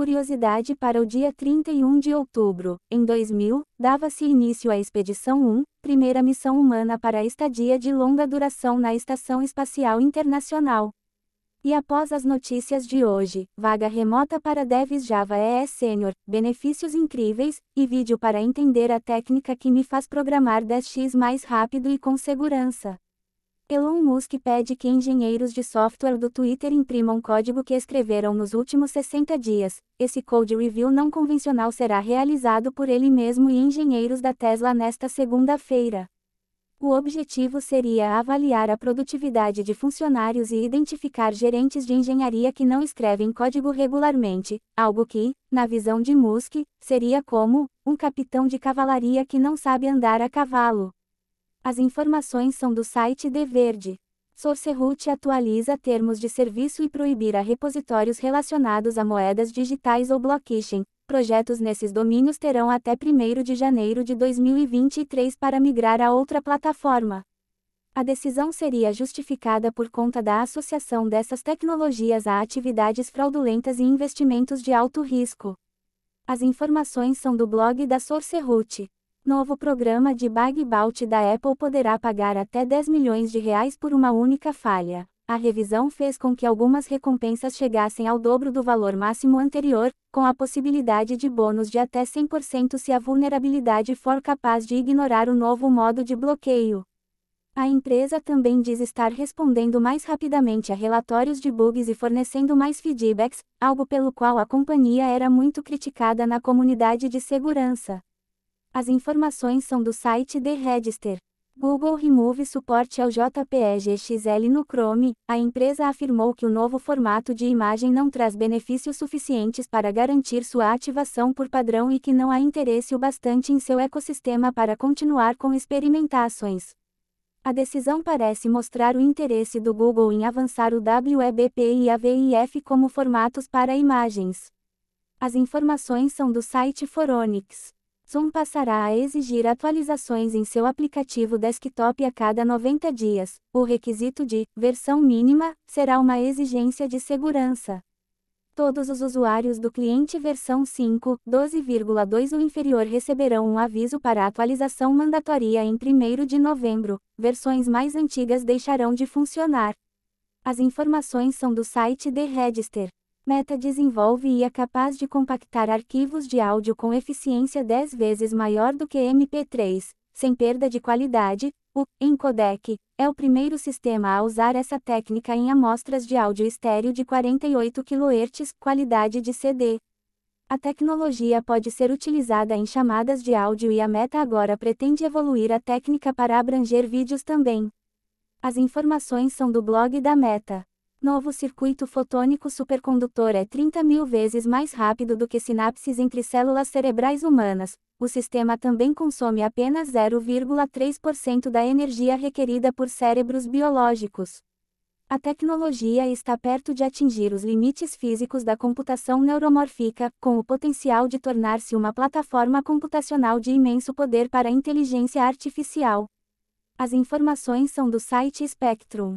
curiosidade para o dia 31 de outubro, em 2000, dava-se início à Expedição 1, primeira missão humana para a estadia de longa duração na Estação Espacial Internacional. E após as notícias de hoje, vaga remota para Devs Java EE Senior, benefícios incríveis, e vídeo para entender a técnica que me faz programar 10x mais rápido e com segurança. Elon Musk pede que engenheiros de software do Twitter imprimam código que escreveram nos últimos 60 dias. Esse code review não convencional será realizado por ele mesmo e engenheiros da Tesla nesta segunda-feira. O objetivo seria avaliar a produtividade de funcionários e identificar gerentes de engenharia que não escrevem código regularmente, algo que, na visão de Musk, seria como um capitão de cavalaria que não sabe andar a cavalo. As informações são do site De Verde. SourceRoot atualiza termos de serviço e proibirá repositórios relacionados a moedas digitais ou blockchain, projetos nesses domínios terão até 1 de janeiro de 2023 para migrar a outra plataforma. A decisão seria justificada por conta da associação dessas tecnologias a atividades fraudulentas e investimentos de alto risco. As informações são do blog da SourceRoot. Novo programa de bug bounty da Apple poderá pagar até 10 milhões de reais por uma única falha. A revisão fez com que algumas recompensas chegassem ao dobro do valor máximo anterior, com a possibilidade de bônus de até 100% se a vulnerabilidade for capaz de ignorar o novo modo de bloqueio. A empresa também diz estar respondendo mais rapidamente a relatórios de bugs e fornecendo mais feedbacks, algo pelo qual a companhia era muito criticada na comunidade de segurança. As informações são do site The Register. Google remove suporte ao JPEG XL no Chrome. A empresa afirmou que o novo formato de imagem não traz benefícios suficientes para garantir sua ativação por padrão e que não há interesse o bastante em seu ecossistema para continuar com experimentações. A decisão parece mostrar o interesse do Google em avançar o WebP e a VIF como formatos para imagens. As informações são do site Foronix. Zoom passará a exigir atualizações em seu aplicativo desktop a cada 90 dias. O requisito de versão mínima será uma exigência de segurança. Todos os usuários do cliente versão 5, 12,2 ou inferior receberão um aviso para atualização mandatória em 1 de novembro. Versões mais antigas deixarão de funcionar. As informações são do site The Register. Meta desenvolve e é capaz de compactar arquivos de áudio com eficiência 10 vezes maior do que MP3, sem perda de qualidade. O Encodec é o primeiro sistema a usar essa técnica em amostras de áudio estéreo de 48 kHz, qualidade de CD. A tecnologia pode ser utilizada em chamadas de áudio e a Meta agora pretende evoluir a técnica para abranger vídeos também. As informações são do blog da Meta. Novo circuito fotônico supercondutor é 30 mil vezes mais rápido do que sinapses entre células cerebrais humanas. O sistema também consome apenas 0,3% da energia requerida por cérebros biológicos. A tecnologia está perto de atingir os limites físicos da computação neuromórfica, com o potencial de tornar-se uma plataforma computacional de imenso poder para a inteligência artificial. As informações são do site Spectrum.